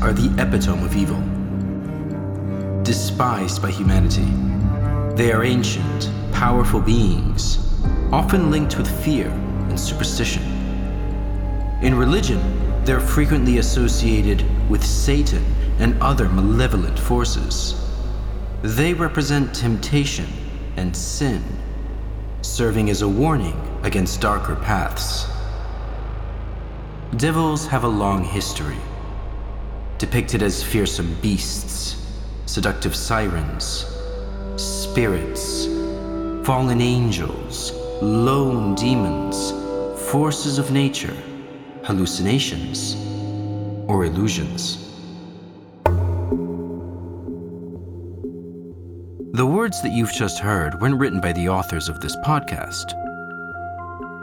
Are the epitome of evil. Despised by humanity, they are ancient, powerful beings, often linked with fear and superstition. In religion, they're frequently associated with Satan and other malevolent forces. They represent temptation and sin, serving as a warning against darker paths. Devils have a long history, depicted as fearsome beasts, seductive sirens, spirits, fallen angels, lone demons, forces of nature, hallucinations, or illusions. The words that you've just heard weren't written by the authors of this podcast.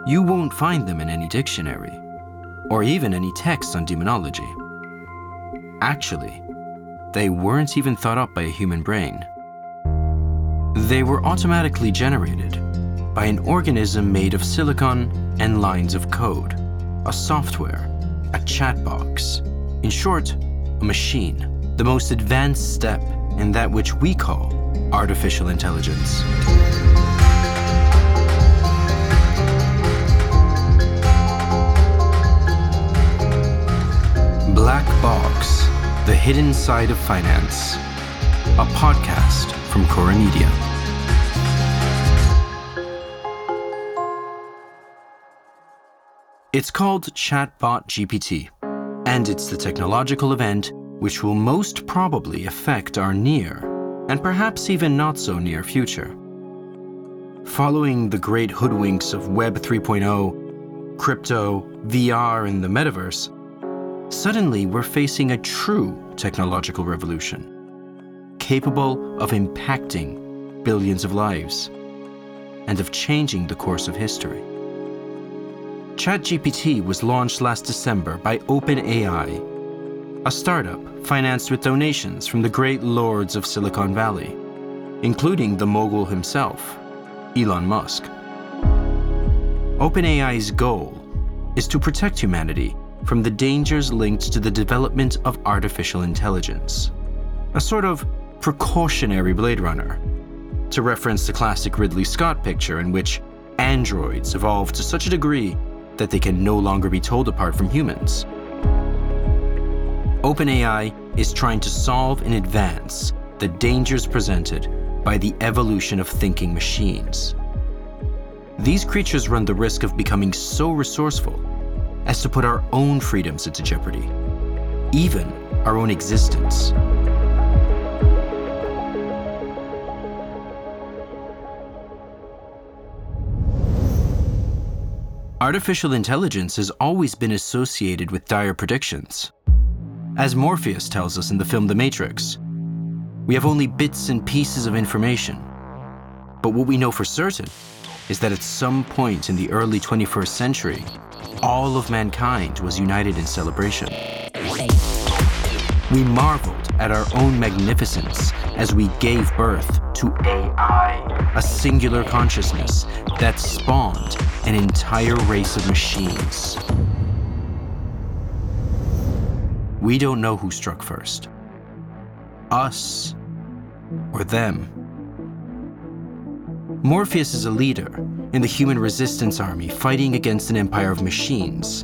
You won't find them in any dictionary, or even any texts on demonology. Actually, they weren't even thought up by a human brain. They were automatically generated by an organism made of silicon and lines of code, a software, a chat box, in short, a machine, the most advanced step in that which we call artificial intelligence. Black Box The Hidden Side of Finance, a podcast from Chora Media. It's called Chatbot GPT, and it's the technological event which will most probably affect our near, and perhaps even not so near future. Following the great hoodwinks of Web 3.0, crypto, VR, and the metaverse, suddenly we're facing a true technological revolution, capable of impacting billions of lives and of changing the course of history. ChatGPT was launched last December by OpenAI, a startup financed with donations from the great lords of Silicon Valley, including the mogul himself, Elon Musk. OpenAI's goal is to protect humanity from the dangers linked to the development of artificial intelligence, a sort of precautionary Blade Runner, to reference the classic Ridley Scott picture in which androids evolve to such a degree that they can no longer be told apart from humans. OpenAI is trying to solve in advance the dangers presented by the evolution of thinking machines. These creatures run the risk of becoming so resourceful as to put our own freedoms into jeopardy, even our own existence. Artificial intelligence has always been associated with dire predictions. As Morpheus tells us in the film The Matrix, we have only bits and pieces of information. But what we know for certain is that at some point in the early 21st century, all of mankind was united in celebration. We marveled at our own magnificence as we gave birth to AI, a singular consciousness that spawned an entire race of machines. We don't know who struck first us or them. Morpheus is a leader in the human resistance army fighting against an empire of machines.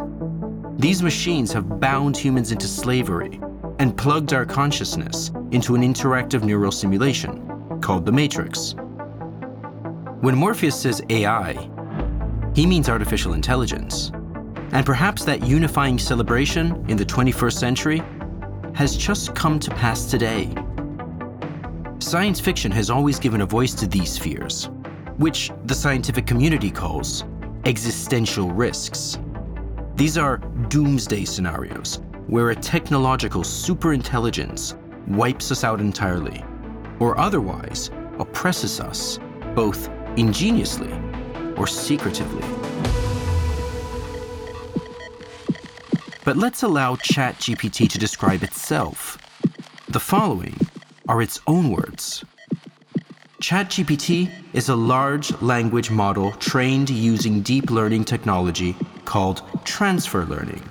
These machines have bound humans into slavery and plugged our consciousness into an interactive neural simulation called the Matrix. When Morpheus says AI, he means artificial intelligence. And perhaps that unifying celebration in the 21st century has just come to pass today. Science fiction has always given a voice to these fears, which the scientific community calls existential risks. These are doomsday scenarios where a technological superintelligence wipes us out entirely, or otherwise oppresses us, both ingeniously or secretively. But let's allow ChatGPT to describe itself. The following are its own words. ChatGPT is a large language model trained using deep learning technology called transfer learning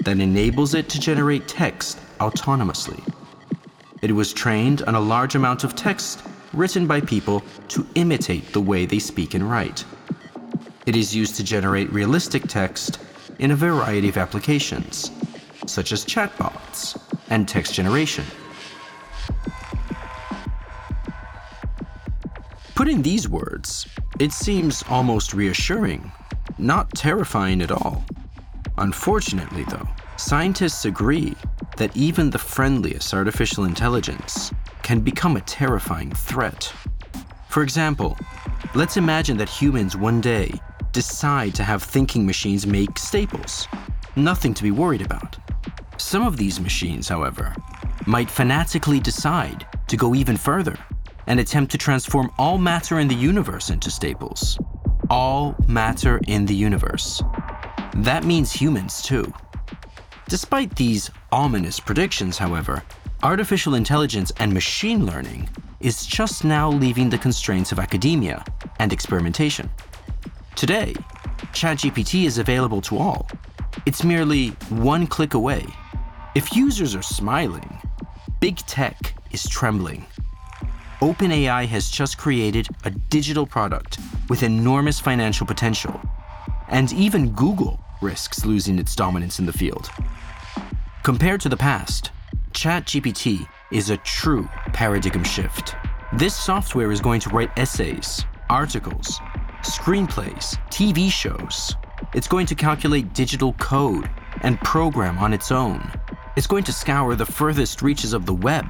that enables it to generate text autonomously. It was trained on a large amount of text written by people to imitate the way they speak and write. It is used to generate realistic text in a variety of applications, such as chatbots and text generation. Put in these words, it seems almost reassuring, not terrifying at all. Unfortunately, though, scientists agree that even the friendliest artificial intelligence can become a terrifying threat. For example, let's imagine that humans one day decide to have thinking machines make staples. Nothing to be worried about. Some of these machines, however, might fanatically decide to go even further and attempt to transform all matter in the universe into staples. All matter in the universe. That means humans, too. Despite these ominous predictions, however, artificial intelligence and machine learning is just now leaving the constraints of academia and experimentation. Today, ChatGPT is available to all. It's merely one click away. If users are smiling, big tech is trembling. OpenAI has just created a digital product with enormous financial potential, and even Google risks losing its dominance in the field. Compared to the past, ChatGPT is a true paradigm shift. This software is going to write essays, articles, screenplays, TV shows. It's going to calculate digital code and program on its own. It's going to scour the furthest reaches of the web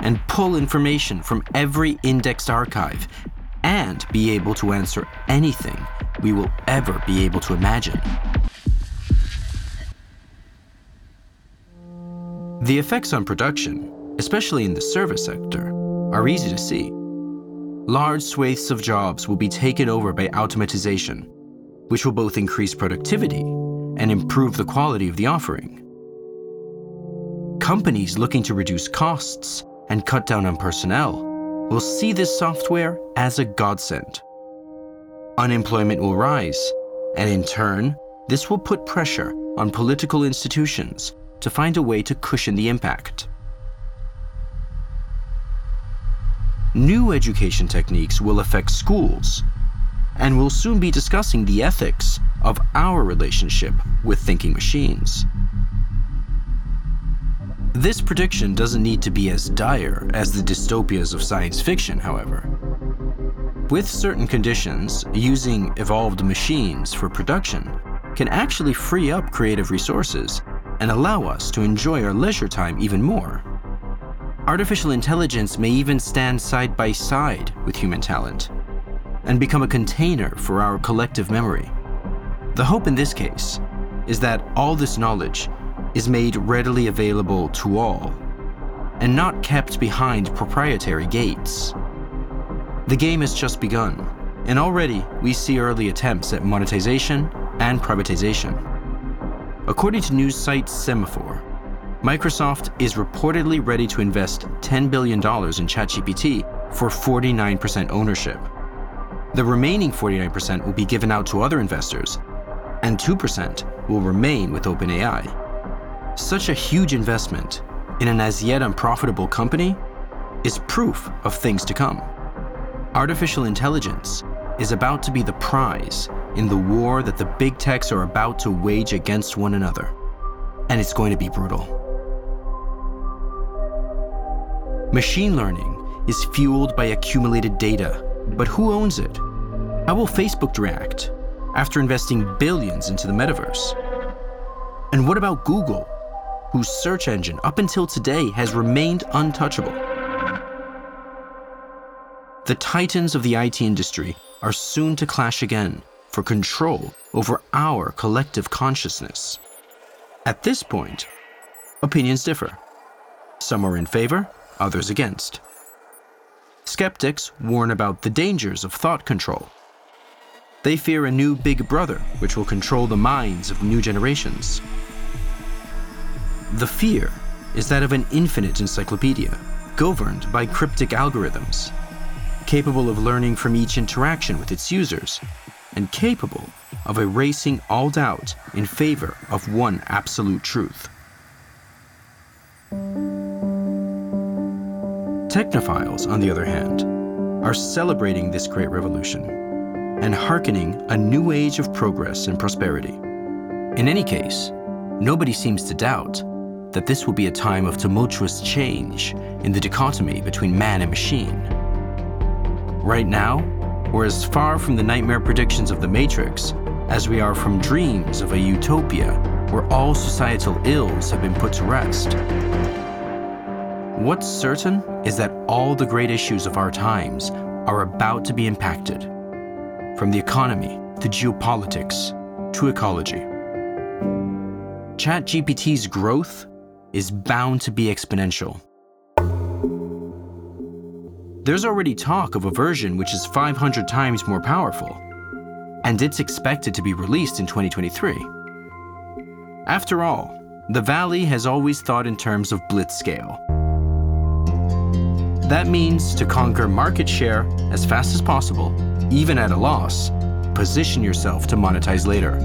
and pull information from every indexed archive and be able to answer anything we will ever be able to imagine. The effects on production, especially in the service sector, are easy to see large swathes of jobs will be taken over by automatization, which will both increase productivity and improve the quality of the offering. Companies looking to reduce costs and cut down on personnel will see this software as a godsend. Unemployment will rise, and in turn, this will put pressure on political institutions to find a way to cushion the impact. new education techniques will affect schools, and we'll soon be discussing the ethics of our relationship with thinking machines. This prediction doesn't need to be as dire as the dystopias of science fiction, however. With certain conditions, using evolved machines for production can actually free up creative resources and allow us to enjoy our leisure time even more. Artificial intelligence may even stand side by side with human talent and become a container for our collective memory. The hope in this case is that all this knowledge is made readily available to all and not kept behind proprietary gates. The game has just begun, and already we see early attempts at monetization and privatization. According to news site Semafor, Microsoft is reportedly ready to invest $10 billion in ChatGPT for 49% ownership. The remaining 49% will be given out to other investors, and 2% will remain with OpenAI. Such a huge investment in an as yet unprofitable company is proof of things to come. Artificial intelligence is about to be the prize in the war that the big techs are about to wage against one another. And it's going to be brutal. Machine learning is fueled by accumulated data, but who owns it? How will Facebook react after investing billions into the metaverse? And what about Google, whose search engine up until today has remained untouchable? The titans of the IT industry are soon to clash again for control over our collective consciousness. At this point, opinions differ. Some are in favor, others against. Skeptics warn about the dangers of thought control. They fear a new big brother which will control the minds of new generations. The fear is that of an infinite encyclopedia, governed by cryptic algorithms, capable of learning from each interaction with its users, and capable of erasing all doubt in favor of one absolute truth. Technophiles, on the other hand, are celebrating this great revolution and hearkening a new age of progress and prosperity. In any case, nobody seems to doubt that this will be a time of tumultuous change in the dichotomy between man and machine. Right now, we're as far from the nightmare predictions of the Matrix as we are from dreams of a utopia where all societal ills have been put to rest. What's certain is that all the great issues of our times are about to be impacted, from the economy to geopolitics to ecology. ChatGPT's growth is bound to be exponential. There's already talk of a version which is 500 times more powerful, and it's expected to be released in 2023. After all, the Valley has always thought in terms of blitzscale. That means to conquer market share as fast as possible, even at a loss, position yourself to monetize later.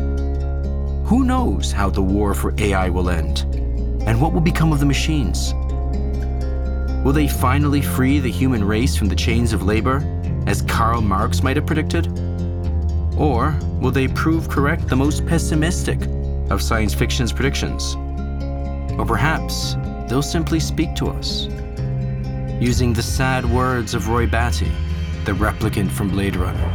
Who knows how the war for AI will end? And what will become of the machines? Will they finally free the human race from the chains of labor, as Karl Marx might have predicted? Or will they prove correct the most pessimistic of science fiction's predictions? Or perhaps they'll simply speak to us, using the sad words of Roy Batty, the replicant from Blade Runner,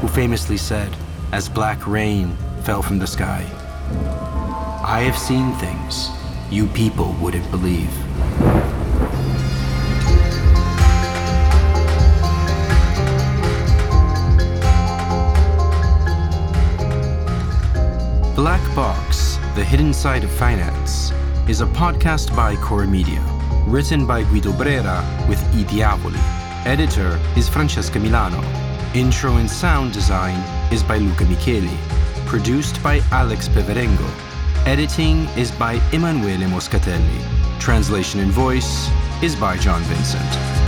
who famously said, as black rain fell from the sky, I have seen things you people wouldn't believe. Black Box The Hidden Side of Finance is a podcast by Chora Media, written by Guido Brera with I Diavoli. Editor is Francesca Milano. Intro and sound design is by Luca Micheli. Produced by Alex Peverengo. Editing is by Emanuele Moscatelli. Translation and voice is by John Vincent.